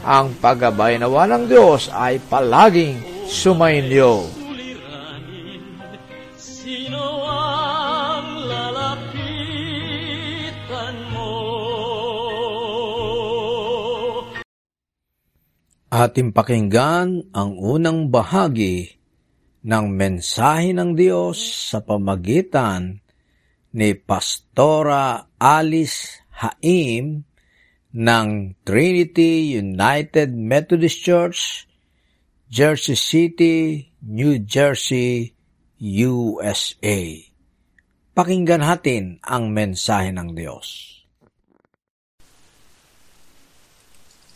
ang paggabay nawa ng Diyos ay palaging sumainyo. Sino ang lalapitan mo? Ating pakinggan ang unang bahagi ng mensahe ng Diyos sa pamagitan ni Pastora Alice Haim ng Trinity United Methodist Church, Jersey City, New Jersey, USA. Pakinggan natin ang mensahe ng Diyos.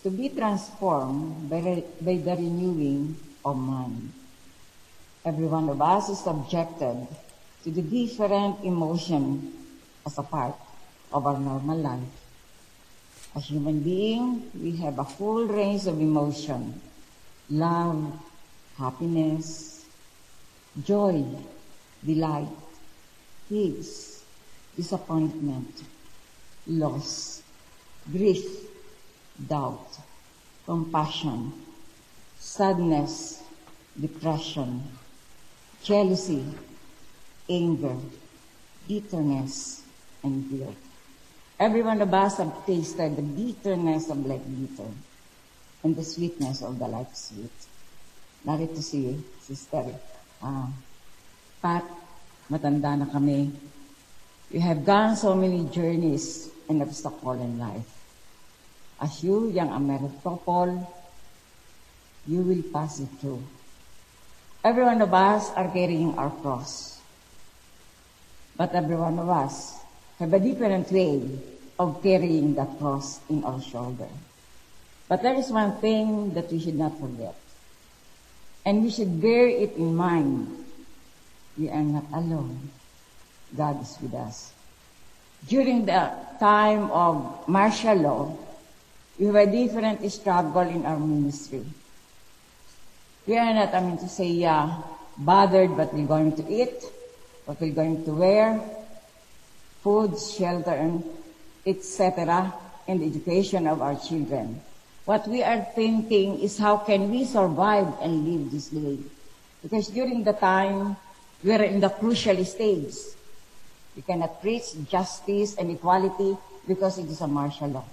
to be transformed by, by the renewing of mind. Every one of us is subjected to the different emotion as a part of our normal life. As human being, we have a full range of emotion. Love, happiness, joy, delight, peace, disappointment, loss, grief, doubt, compassion, sadness, depression, jealousy, anger, bitterness, and guilt. Every one of us have tasted the bitterness of life bitter and the sweetness of the life sweet. Narito si Sister ah, Pat, matanda na kami. We have gone so many journeys and obstacles in life. As you, young American you will pass it through. Every one of us are carrying our cross. But every one of us have a different way of carrying that cross in our shoulder. But there is one thing that we should not forget. And we should bear it in mind. We are not alone. God is with us. During the time of martial law, we have a different struggle in our ministry. We are not, I mean to say, uh, bothered what we're going to eat, what we're going to wear, food, shelter, etc., and education of our children. What we are thinking is how can we survive and live this day? Because during the time, we are in the crucial stage. We cannot preach justice and equality because it is a martial law.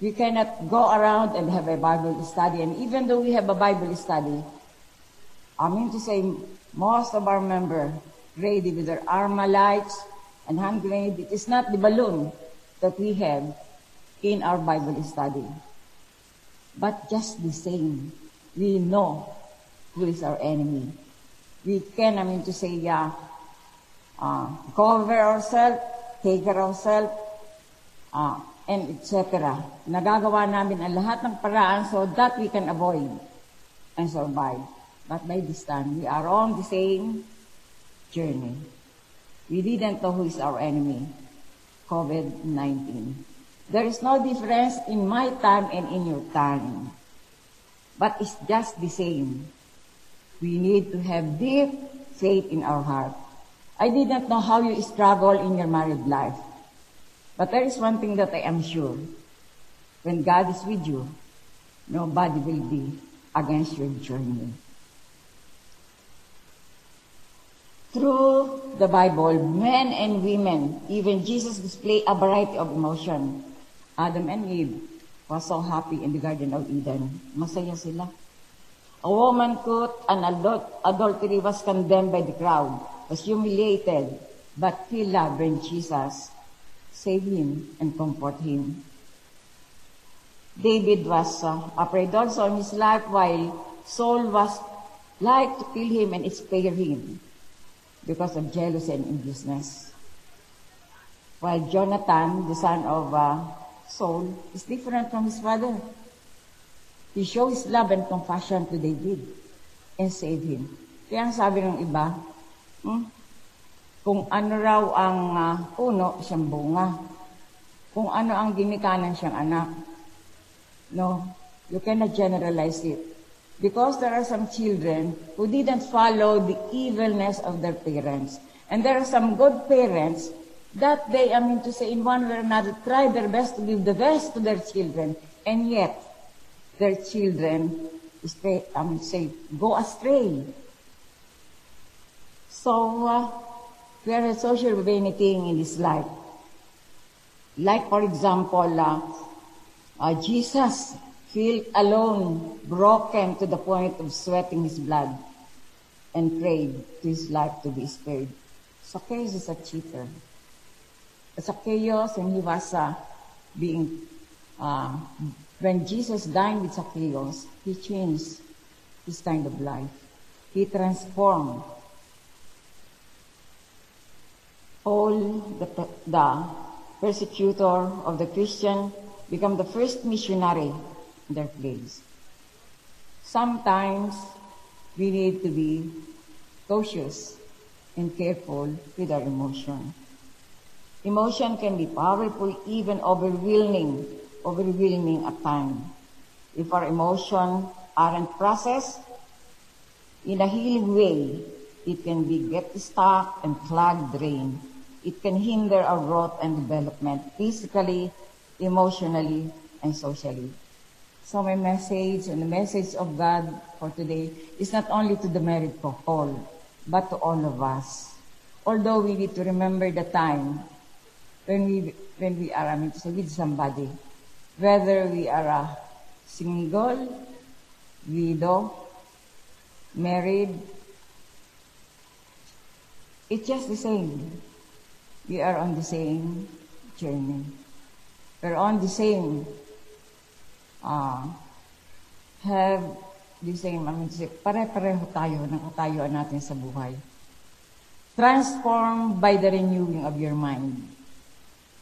We cannot go around and have a Bible study. And even though we have a Bible study, I mean to say most of our members ready with their Armalite and hand grenade, it is not the balloon that we have in our Bible study. But just the same, we know who is our enemy. We can, I mean to say, yeah, uh, cover ourselves, take care ourselves, uh, and etc. Nagagawa namin ang lahat ng paraan so that we can avoid and survive. But by this time, we are on the same journey. We didn't know who is our enemy, COVID-19. There is no difference in my time and in your time. But it's just the same. We need to have deep faith in our heart. I did not know how you struggle in your married life. But there is one thing that I am sure. When God is with you, nobody will be against your journey. Through the Bible, men and women, even Jesus displayed a variety of emotion. Adam and Eve was so happy in the Garden of Eden. Masaya sila. A woman caught an adult, adultery was condemned by the crowd, was humiliated, but he loved when Jesus saved him and comfort him. David was uh, afraid also in his life while Saul was like to kill him and spare him because of jealousy and enviousness. While Jonathan, the son of uh, Saul, is different from his father. He showed his love and compassion to David and saved him. Kaya ang sabi ng iba, hmm, kung ano raw ang uh, puno, siyang bunga. Kung ano ang ginikanan siyang anak. No, you cannot generalize it. Because there are some children who didn't follow the evilness of their parents. And there are some good parents that they, I mean to say, in one way or another, try their best to give the best to their children. And yet, their children, stay, I mean say, go astray. So, uh, we are a social being in this life. Like, for example, uh, uh, Jesus felt alone, broken to the point of sweating his blood, and prayed to his life to be spared. Zacchaeus is a cheater. Zacchaeus, and he was uh, being, uh, when Jesus dined with Zacchaeus, he changed his kind of life. He transformed all the, the persecutor of the Christian become the first missionary their place. Sometimes we need to be cautious and careful with our emotion. Emotion can be powerful, even overwhelming, overwhelming at times. If our emotions aren't processed in a healing way, it can be get stuck and clog drain. It can hinder our growth and development physically, emotionally, and socially. So my message and the message of God for today is not only to the married couple, but to all of us. Although we need to remember the time when we when we are I mean, with somebody, whether we are a single, widow, married, it's just the same. We are on the same journey. We're on the same, uh, have the same, I mean, pare-pareho tayo ng katayuan natin sa buhay. Transformed by the renewing of your mind.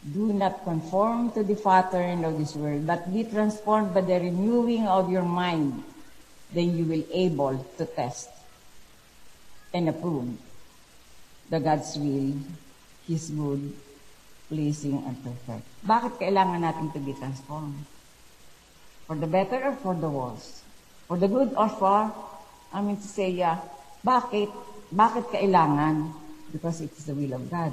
Do not conform to the pattern of this world, but be transformed by the renewing of your mind. Then you will able to test and approve the God's will, His good, pleasing, and perfect. Bakit kailangan natin to be transformed? For the better or for the worse? For the good or for, I mean to say, uh, bakit? Bakit kailangan? Because it is the will of God.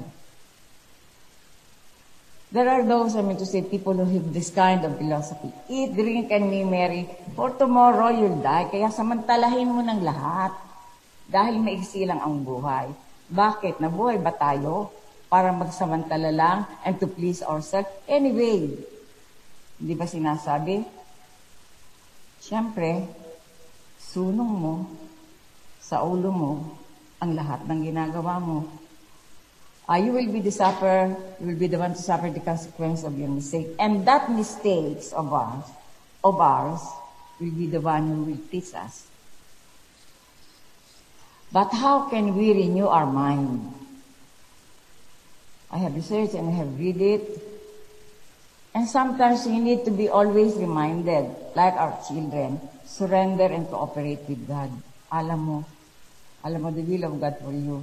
There are those, I mean to say, people who have this kind of philosophy. Eat, drink, and be merry. For tomorrow, you'll die. Kaya samantalahin mo ng lahat. Dahil maigsi lang ang buhay. Bakit? Nabuhay ba tayo? Para magsamantala lang and to please ourselves? Anyway, hindi ba sinasabi? Siyempre, sunong mo sa ulo mo ang lahat ng ginagawa mo. Uh, you will be the sufferer, you will be the one to suffer the consequence of your mistake. And that mistakes of ours, of ours, will be the one who will teach us. But how can we renew our mind? I have researched and I have read it. And sometimes we need to be always reminded, like our children, surrender and cooperate with God. Alam mo, alam mo the will of God for you.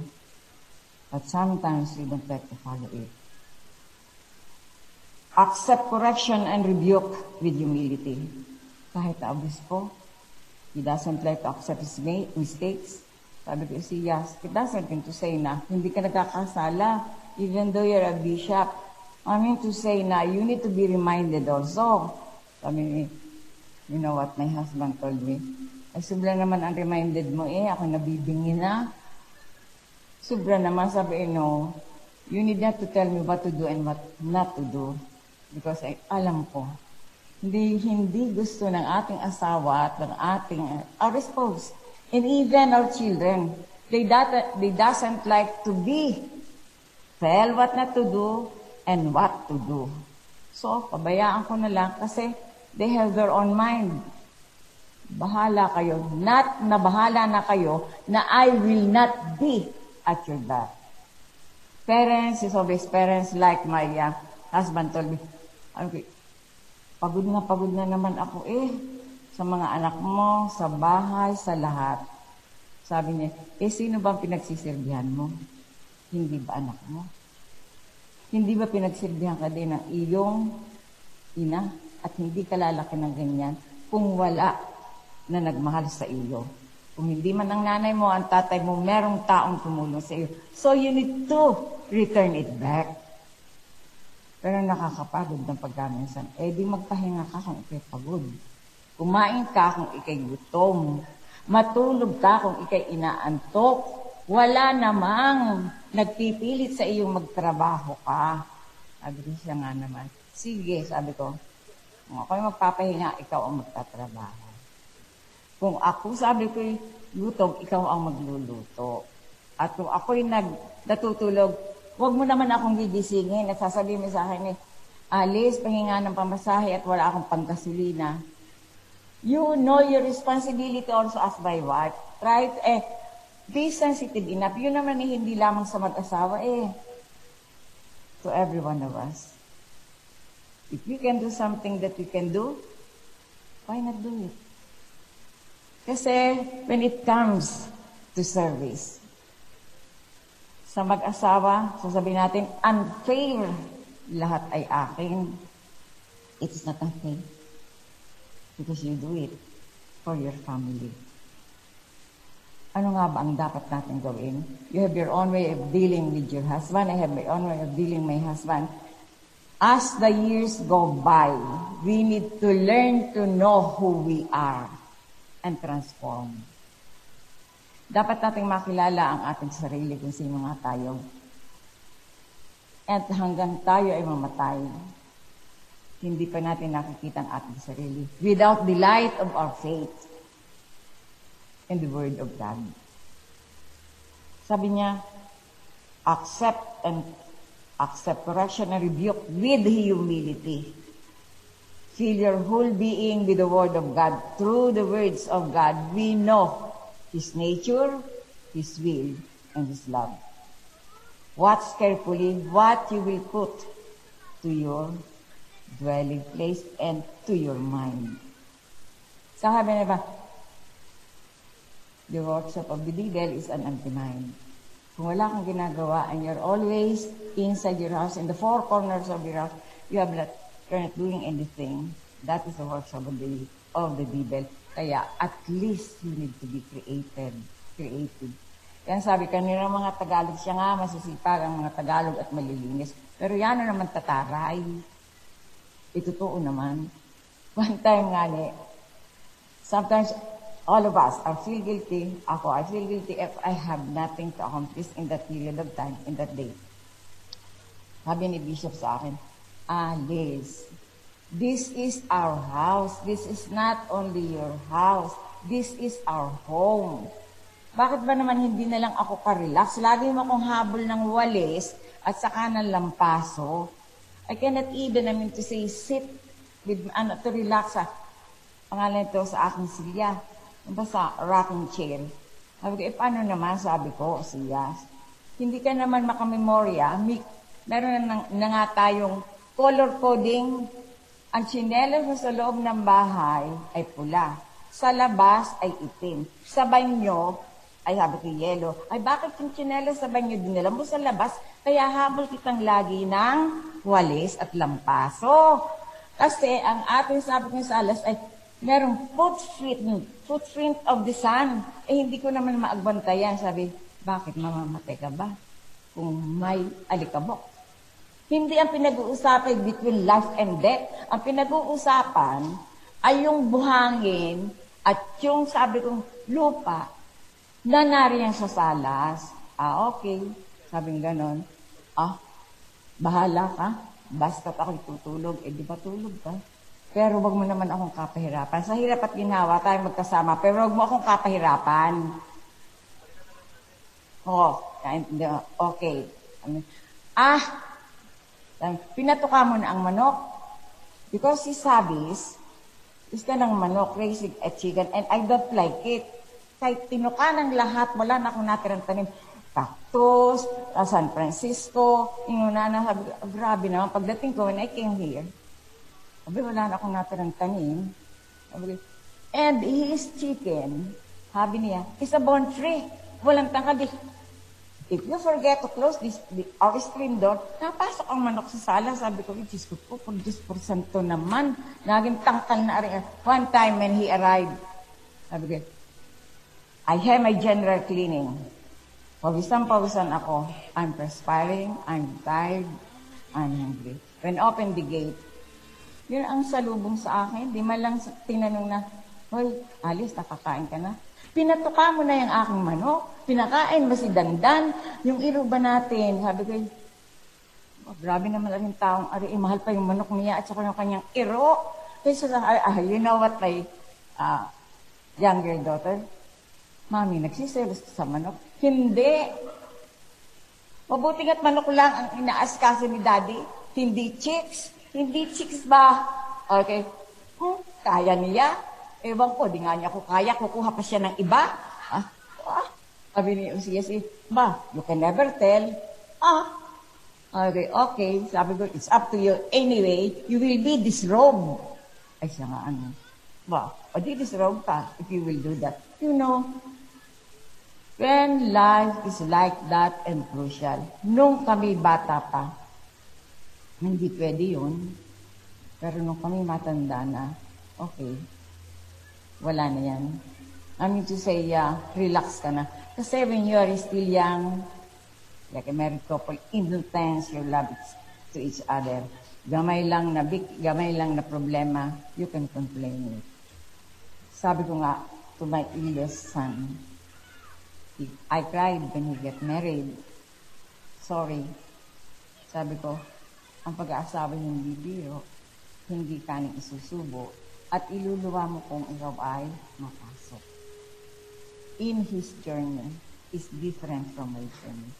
But sometimes we don't like to follow it. Accept correction and rebuke with humility. Kahit na obispo, he doesn't like to accept his mistakes. Sabi ko, si Yas, it doesn't mean to say na hindi ka nagkakasala, even though you're a bishop. I mean to say na you need to be reminded also. Sabi ni, you know what my husband told me? Ay, sobra naman ang reminded mo eh, ako nabibingi na. Sobra naman, sabi, eh, no, you need not to tell me what to do and what not to do. Because I, alam ko, hindi, hindi gusto ng ating asawa at ng ating, our spouse, and even our children, they, that, they doesn't like to be tell what not to do and what to do. So, pabayaan ko na lang kasi they have their own mind. Bahala kayo. Not na bahala na kayo na I will not be at your back. Parents is always parents like my uh, husband told me, okay, pagod na pagod na naman ako eh sa mga anak mo, sa bahay, sa lahat. Sabi niya, eh sino ba ang pinagsisilbihan mo? Hindi ba anak mo? Hindi ba pinagsilbihan ka din ng iyong ina at hindi ka lalaki ng ganyan kung wala na nagmahal sa iyo? Kung hindi man ang nanay mo, ang tatay mo, merong taong tumulong sa iyo. So you need to return it back. Pero nakakapagod ng pagkaminsan. Eh di magpahinga ka kung ikay pagod. Kumain ka kung ikay gutom. Matulog ka kung ikay inaantok. Wala namang nagpipilit sa iyong magtrabaho ka. Sabi siya nga naman, sige, sabi ko, kung ako'y magpapahinga, ikaw ang magtatrabaho. Kung ako, sabi ko, gutom, ikaw ang magluluto. At kung ako'y nag, natutulog, huwag mo naman akong gigisingin at sasabihin mo sa akin eh, alis, pahinga ng pamasahe at wala akong panggasolina. You know your responsibility also as my wife. Right? Eh, be sensitive enough. Yun naman eh, hindi lamang sa mag-asawa eh. To every one of us. If we can do something that we can do, why not do it? Kasi when it comes to service, sa mag-asawa, sasabihin natin, unfair, lahat ay akin. It's not unfair. Because you do it for your family. Ano nga ba ang dapat natin gawin? You have your own way of dealing with your husband. I have my own way of dealing my husband. As the years go by, we need to learn to know who we are and transform. Dapat nating makilala ang ating sarili kung sino nga tayo. At hanggang tayo ay mamatay, hindi pa natin nakikita ang ating sarili without the light of our faith in the Word of God. Sabi niya, accept and accept correction and rebuke with humility. Fill your whole being with the Word of God. Through the words of God, we know His nature, His will, and His love. Watch carefully what you will put to your dwelling place and to your mind. Sabi na ba, the workshop of the devil is an anti-mind. Kung wala kang ginagawa and you're always inside your house, in the four corners of your house, you have not, you're not doing anything, that is the workshop of the, of the devil. Kaya at least you need to be created, creative. Yan sabi kanina mga Tagalog, siya nga masisipag ang mga Tagalog at malilinis. Pero yan na naman tataray. Itotoo naman. One time nga ni, sometimes all of us are feel guilty. Ako, I feel guilty if I have nothing to accomplish in that period of time, in that day. Sabi ni Bishop sa akin, ah, Liz, this is our house. This is not only your house. This is our home. Bakit ba naman hindi na lang ako ka-relax? Lagi mo akong habol ng walis at saka ng lampaso. I cannot even, I mean to say, sit with, ano, to relax pangalan ito sa aking silya. Sa rocking chair. Sabi ko, eh paano naman, sabi ko, siya. Hindi ka naman makamemorya, may, meron na, na nga tayong color coding. Ang chinelas mo sa loob ng bahay ay pula. Sa labas ay itim. Sa banyo, ay sabi ko, yellow. Ay bakit yung chinelas sa banyo dinala mo sa labas? Kaya habol kitang lagi ng walis at lampaso. Kasi ang ating sabi ko sa alas ay merong footprint, footprint of the sun. Eh hindi ko naman maagbantayan. Sabi, bakit mamamatay ka ba? Kung may alikabok. Hindi ang pinag-uusapan between life and death. Ang pinag-uusapan ay yung buhangin at yung sabi kong lupa na nariyan sa salas. Ah, okay. Sabi ng ganon. Ah, bahala ka. Basta't ako'y tutulog. Eh, di ba tulog ka? Pero wag mo naman akong kapahirapan. Sa hirap at ginawa, tayo magkasama. Pero wag mo akong kapahirapan. Oo, mo. Okay. Ah, pinatuka mo na ang manok. Because si Sabis, gusto ng manok, raising a chicken, and I don't like it. Kahit tinuka ng lahat, wala na akong natirang tanim. Cactus, uh, San Francisco, inuna na, sabi, ko, grabe naman. Pagdating ko, when I came here, sabi, wala na akong natirang tanim. Sabi, and his chicken, sabi niya, is a born tree. Walang tangkad. If you forget to close this, the, our screen door, napasok ang manok sa sala. Sabi ko, Diyos ko po, kung Diyos porsanto naman. Naging tangkal na rin. One time when he arrived, sabi ko, I have my general cleaning. Pawisan-pawisan ako. I'm perspiring, I'm tired, I'm hungry. When open the gate, yun ang salubong sa akin. Di man lang tinanong na, Hoy, Alice, nakakain ka na? Pinatuka mo na yung aking manok. Pinakain mo si Dandan. Yung iro ba natin? Sabi ko, oh, grabe naman ang taong, ari, eh, mahal pa yung manok niya at saka yung kanyang iro. Kaya sa, ah, you know what my uh, younger daughter? Mami, nagsiselos sa manok. Hindi. Mabuting at manok lang ang inaasikaso ni daddy. Hindi chicks. Hindi chicks ba? Okay. Hmm, kaya niya. Ewan ko, di nga niya ko kaya. Kukuha pa siya ng iba. Ah, ah. Sabi ni UCSE, ba, you can never tell. Ah, okay, okay. Sabi ko, it's up to you. Anyway, you will be disrobed. Ay, siya nga, ano. Ba, o di disrobe ka if you will do that. You know, when life is like that and crucial, nung kami bata pa, hindi pwede yun. Pero nung kami matanda na, okay, wala na yan. I mean to say, uh, relax ka na. Kasi when you are still young, like a married couple, intense your love to each other. Gamay lang na big, gamay lang na problema, you can complain it. Sabi ko nga to my eldest son, I cried when he get married. Sorry. Sabi ko, ang pag-aasawa hindi biro, hindi kaning isusubo, at iluluwa mo kung ikaw ay mapasok. In his journey is different from my journey.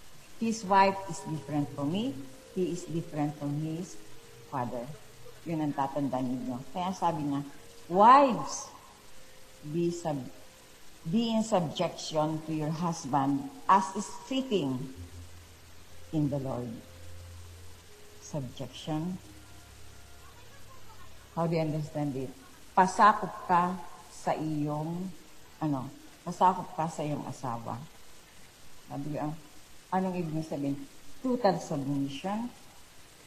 His wife is different from me. He is different from his father. Yun ang tatandaan ninyo. Kaya sabi nga, wives, be sub be in subjection to your husband as is fitting in the Lord. Subjection. How do you understand it? Pasakop ka sa iyong, ano, pasakop ka sa iyong asawa. Sabi ko, anong ibig sabihin? Total submission.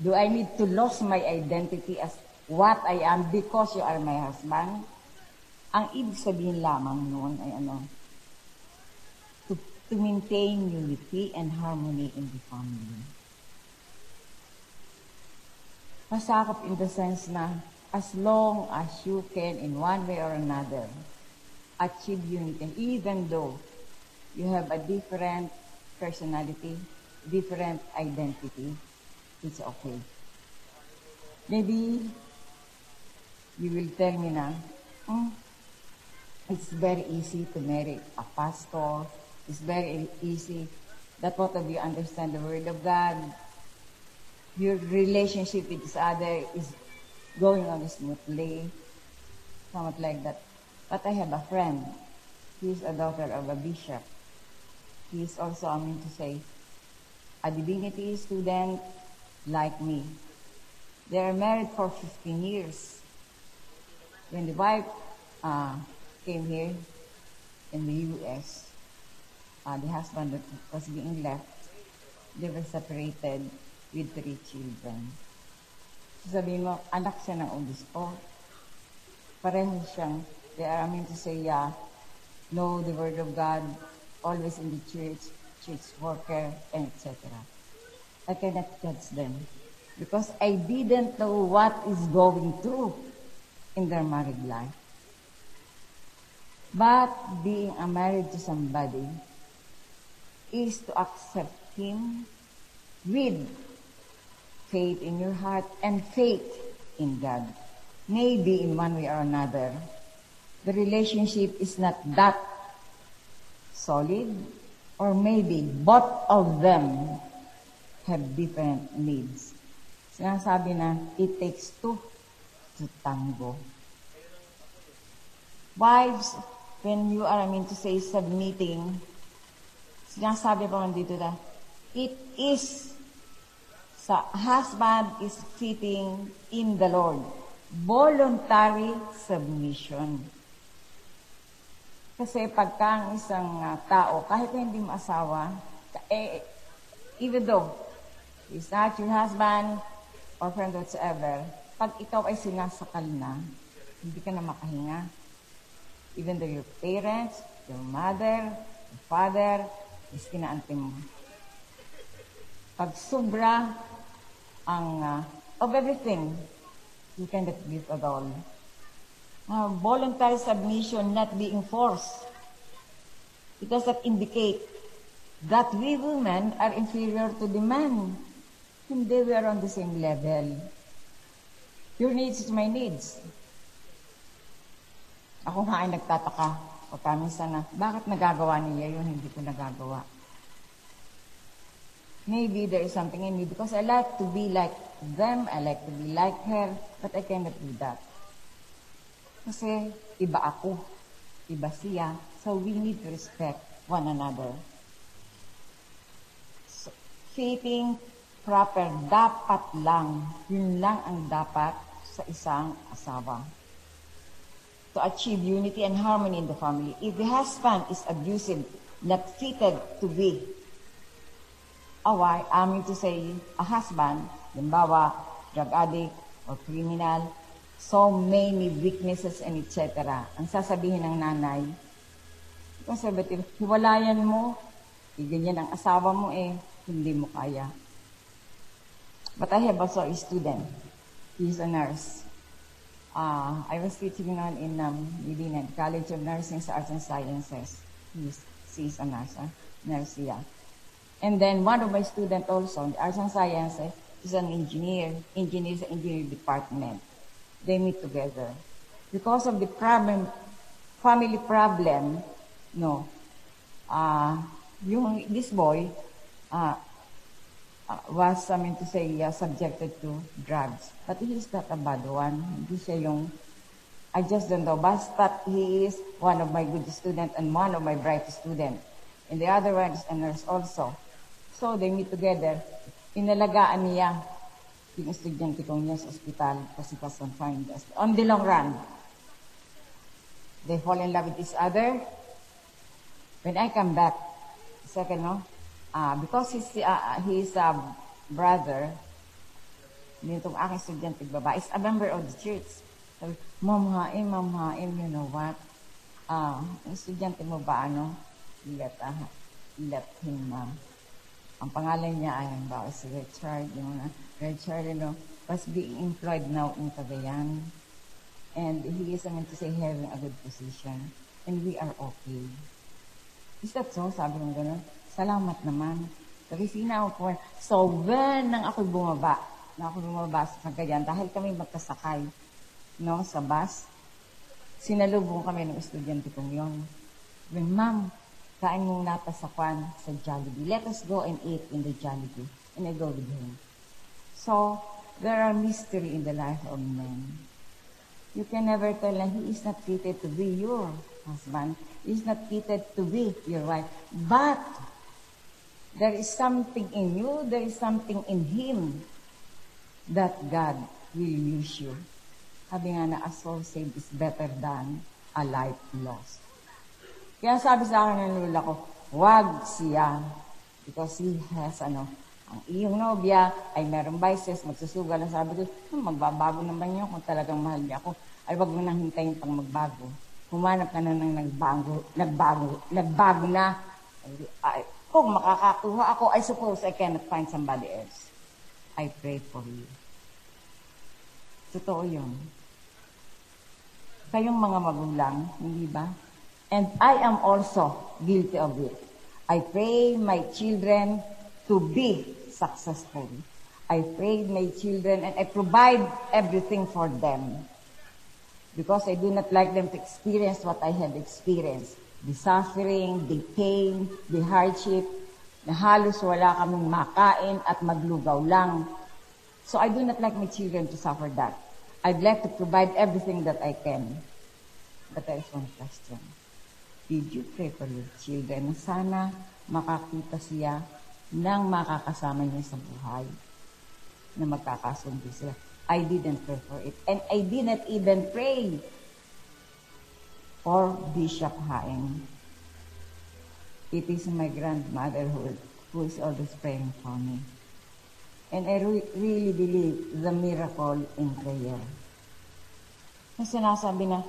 Do I need to lose my identity as what I am because you are my husband? Ang ibig sabihin lamang noon ay ano, to, to maintain unity and harmony in the family. Pasakop in the sense na as long as you can in one way or another achieve unity, even though you have a different personality, different identity, it's okay. Maybe you will tell me na, hmm, it's very easy to marry a pastor. It's very easy that both of you understand the Word of God. Your relationship with each other is going on smoothly, somewhat like that. But I have a friend. He's a daughter of a bishop. He's also, I mean to say, a divinity student like me. They are married for 15 years. When the wife uh, came here in the U.S., uh, the husband was being left, they were separated with three children. Sabihin mo, anak siya ng obispo. Pareho siyang, I mean to say, yeah, know the word of God, always in the church, church worker, and etc. I cannot judge them because I didn't know what is going through in their married life. But being a married to somebody is to accept him with faith in your heart and faith in God. Maybe in one way or another, the relationship is not that solid, or maybe both of them have different needs. Sinasabi na, it takes two to tango. Wives, when you are, I mean to say, submitting, sinasabi pa man dito na, it is, sa husband is fitting in the Lord. Voluntary submission. Kasi pagka ang isang uh, tao, kahit na hindi mo asawa, eh, even though he's not your husband or friend whatsoever, pag ikaw ay sinasakal na, hindi ka na makahinga. Even though your parents, your mother, your father, is kinaanti mo. Pag sobra ang uh, of everything, you cannot give at all. Uh, voluntary submission not being forced. It does not indicate that we women are inferior to the man. Hindi, we are on the same level. Your needs is my needs. Ako nga ay nagtataka o minsan na, bakit nagagawa niya yun, hindi ko nagagawa. Maybe there is something in me because I like to be like them, I like to be like her, but I cannot do that. Kasi iba ako, iba siya, so we need to respect one another. So, fitting proper, dapat lang, yun lang ang dapat sa isang asawa. To achieve unity and harmony in the family. If the husband is abusive, not fitted to be a wife, I to say, a husband, limbawa, drug addict, or criminal, so many weaknesses and etc. Ang sasabihin ng nanay, conservative, hiwalayan mo, eh, ganyan ang asawa mo eh, hindi mo kaya. But I have also a student. He's a nurse. Uh, I was teaching on in um, Medina, College of Nursing Arts and Sciences. He's, she's a nurse, huh? nurse, yeah. And then one of my students also in the Arts and Sciences is an engineer, engineer sa engineering department. They meet together. Because of the problem, family problem, no, uh, yung, this boy, uh, uh, was, I mean to say, uh, subjected to drugs. But he is not a bad one. Hindi siya yung, I just don't know. But he is one of my good students and one of my bright students. And the other one is a nurse also. So they meet together. Inalagaan niya yung estudyante kong niya sa ospital kasi was on fine. On the long run, they fall in love with each other. When I come back, second, no, uh, because he's, uh, he's a brother, nitong aking estudyante babae, is a member of the church. Sabi, Ma'am Haim, Ma'am Haim, you know what? Uh, estudyante mo ba, ano? Let, uh, let him, uh, ang pangalan niya ay, ang bawa si Richard, yung na, Richard, you know, was being employed now in Cagayan. And he is, I mean to say, having a good position. And we are okay. Is that so? Sabi ng gano'n. Salamat naman. Sabi, sinaw ko. So, when nang ako bumaba, na ako bumaba sa Cagayan, dahil kami magkasakay, no, sa bus, sinalubong kami ng estudyante kong. Sabi, ma'am, kain muna pa sa kwan sa Jollibee. Let us go and eat in the Jollibee. And I go with him. So, there are mystery in the life of men. You can never tell na he is not fitted to be your husband. He is not fitted to be your wife. But, there is something in you, there is something in him that God will use you. Sabi nga na, a soul saved is better than a life lost. Kaya sabi sa akin ng lula ko, wag siya. Because he has, ano, ang iyong nobya ay merong vices, magsusugal. Ang sabi ko, hmm, magbabago naman yun kung talagang mahal niya ako. Ay wag mo nang hintayin pang magbago. Humanap ka na ng nagbago, nagbago, nagbago na. Ay, ay, kung makakakuha ako, I suppose I cannot find somebody else. I pray for you. Totoo yun. Kayong mga magulang, hindi ba? And I am also guilty of it. I pray my children to be successful. I pray my children and I provide everything for them. Because I do not like them to experience what I have experienced. The suffering, the pain, the hardship, na halos wala kaming makain at maglugaw lang. So I do not like my children to suffer that. I'd like to provide everything that I can. But there is one question. Did you pray for your children na sana makakita siya ng makakasama niya sa buhay na magkakasundo sila? I didn't pray for it. And I didn't even pray for Bishop Haing. It is my grandmother who, who is always praying for me. And I re- really believe the miracle in prayer. Na sinasabi na,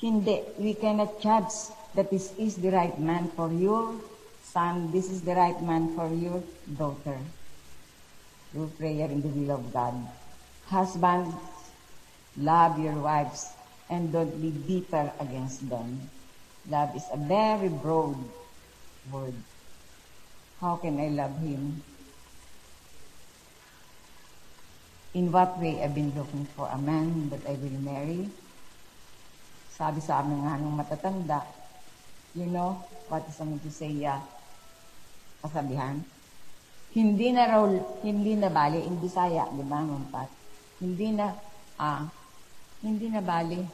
hindi, we cannot judge that this is the right man for your son, this is the right man for your daughter. Through prayer in the will of God. Husbands, love your wives and don't be bitter against them. Love is a very broad word. How can I love him? In what way I've been looking for a man that I will marry? Sabi sa amin nga nung matatanda, you know, what is something to say, uh, kasabihan? Hindi na raw, hindi na bali, in Bisaya, di ba, Mampat? Hindi na, ah, hindi na bali.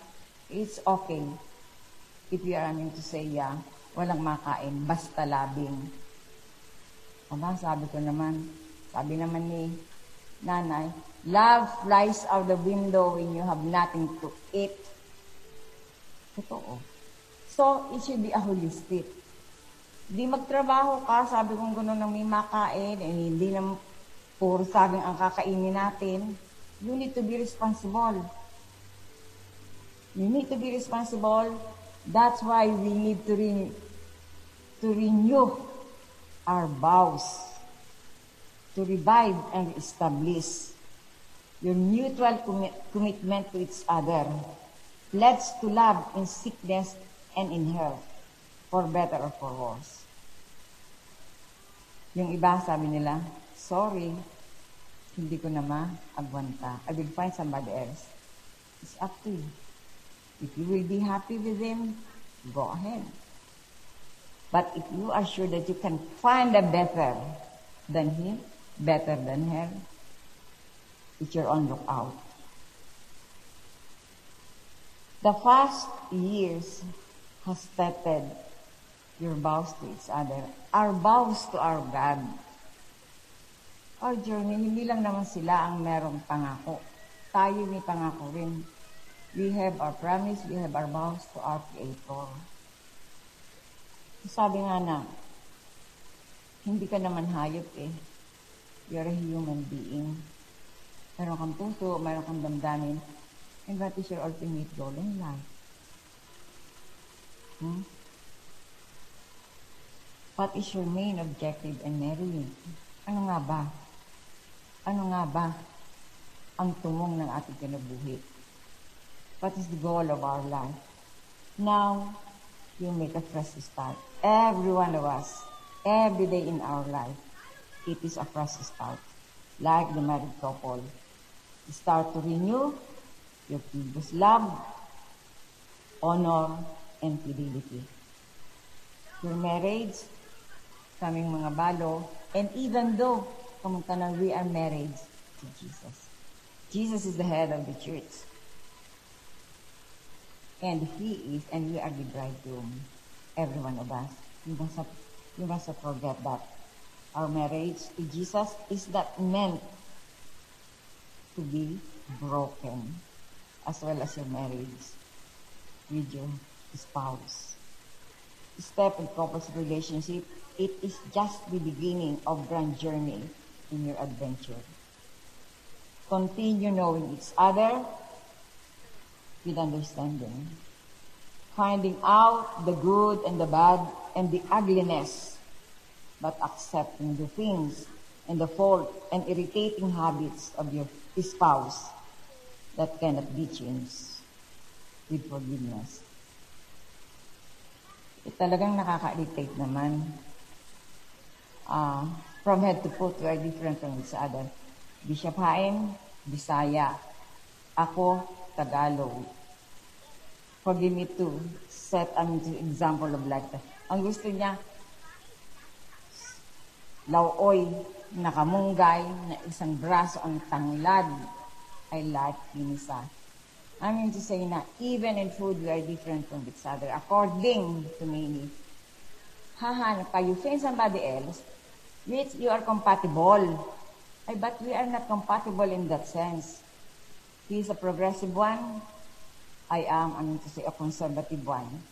It's okay. If you are aiming to say, yeah, walang makain, basta labing. Aba, sabi ko naman, sabi naman ni nanay, love flies out the window when you have nothing to eat. Totoo. So, it should be a holistic. Di magtrabaho ka, sabi kong gano'n na may makain, eh, hindi na puro saging ang kakainin natin. You need to be responsible. You need to be responsible. That's why we need to, re- to renew our vows, to revive and establish your mutual commi- commitment to each other, pledge to love in sickness and in health, for better or for worse. Yung iba sabi nila, sorry, hindi ko na ma-agwanta. I will find somebody else. It's up to you. If you will be happy with him, go ahead. But if you are sure that you can find a better than him, better than her, it's your own lookout. The past years has tested your vows to each other, our vows to our God. Our journey, hindi lang naman sila ang merong pangako. Tayo may pangako rin. We have our promise, we have our vows to our Creator. Sabi nga na, hindi ka naman hayop eh. You're a human being. Meron kang puso, meron kang damdamin. And what is your ultimate goal in life? Hmm? What is your main objective in marrying? Ano nga ba? Ano nga ba ang tumong ng ating kinabuhi? What is the goal of our life? Now, you make a fresh start. Every one of us, every day in our life, it is a fresh start. Like the married couple. Start to renew your previous love, honor, and fidelity. Your marriage, kaming mga balo, and even though kamuntanan, we are married to Jesus. Jesus is the head of the church. And He is, and we are the bridegroom. Every one of us. You must not, you must forget that. Our marriage to Jesus is not meant to be broken, as well as your marriage with your spouse. Step in couples relationship, it is just the beginning of grand journey in your adventure. Continue knowing each other with understanding. Finding out the good and the bad and the ugliness, but accepting the things and the fault and irritating habits of your spouse that cannot be changed with forgiveness. Eh, talagang nakaka-irritate naman. Uh, from head to foot, we are different from each other. Bishop Haim, Bisaya. Ako, Tagalog. Forgive me to set an example of like. Ang gusto niya, lauoy, nakamunggay, na isang braso ang tanglad, ay lahat pinisa. I mean to say na even in food, we are different from each other. According to many, hahanap kayo, find somebody else, which you are compatible. Ay, but we are not compatible in that sense. He is a progressive one. I am, I mean to say, a conservative one.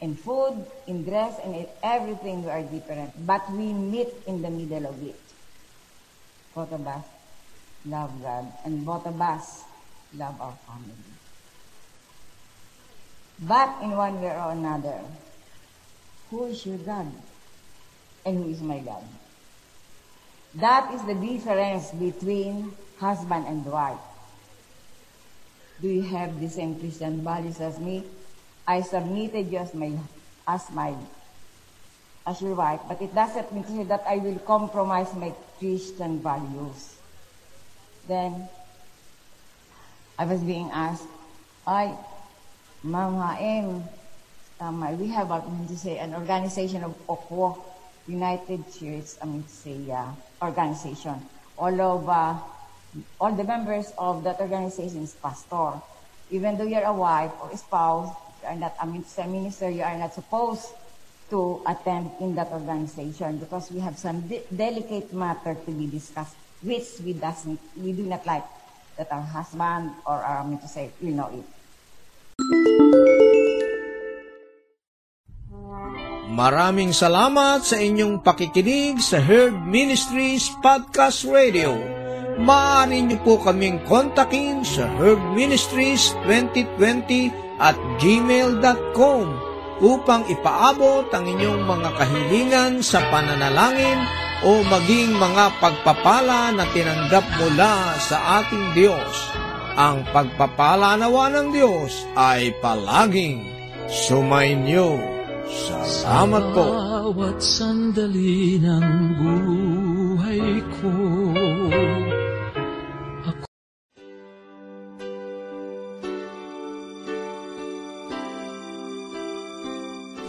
In food, in dress, and in everything we are different. But we meet in the middle of it. Of us love God, and both of us love our family. But in one way or another, who is your God? And who is my God? That is the difference between husband and wife. Do you have the same Christian values as me? I submitted you as my, as my, as your wife, but it doesn't mean that I will compromise my Christian values. Then, I was being asked, I, Ma'am Haim, tama, we have, I mean to say, an organization of OKWO, United Church, I mean to say, uh, organization. All of, uh, all the members of that organization is pastor. Even though you're a wife or a spouse, you are not, I mean to say, minister, you are not supposed to attend in that organization because we have some de- delicate matter to be discussed, which we doesn't, we do not like that our husband or our, I mean to say, will know it. Maraming salamat sa inyong pakikinig sa Herd Ministries Podcast Radio. Maaari niyo po kaming kontakin sa Herd Ministries 2020 at gmail.com upang ipaabot ang inyong mga kahilingan sa pananalangin o maging mga pagpapala na tinanggap mula sa ating Diyos. Ang pagpapala nawa ng Diyos ay palaging sumainyo. Salamat po. Bawat sandali ng buhay ko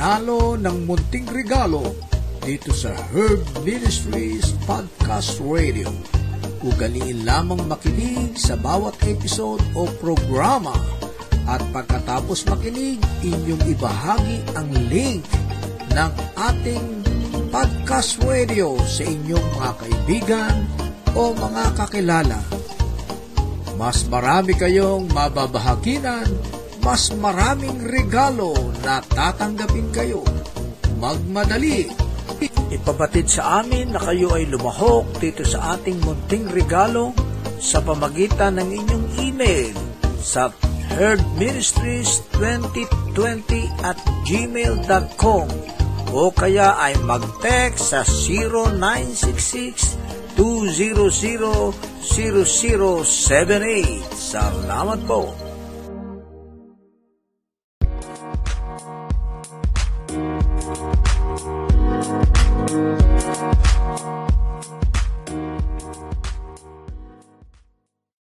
Manalo ng munting regalo dito sa Herb Ministries Podcast Radio. Ugaliin lamang makinig sa bawat episode o programa at pagkatapos makinig, inyong ibahagi ang link ng ating podcast radio sa inyong mga kaibigan o mga kakilala. Mas marami kayong mababahaginan, mas maraming regalo na tatanggapin kayo. Magmadali! Ipabatid sa amin na kayo ay lumahok dito sa ating munting regalo sa pamagitan ng inyong email sa herdministries2020 at gmail.com o kaya ay mag-text sa 0966-200-0078. Salamat po!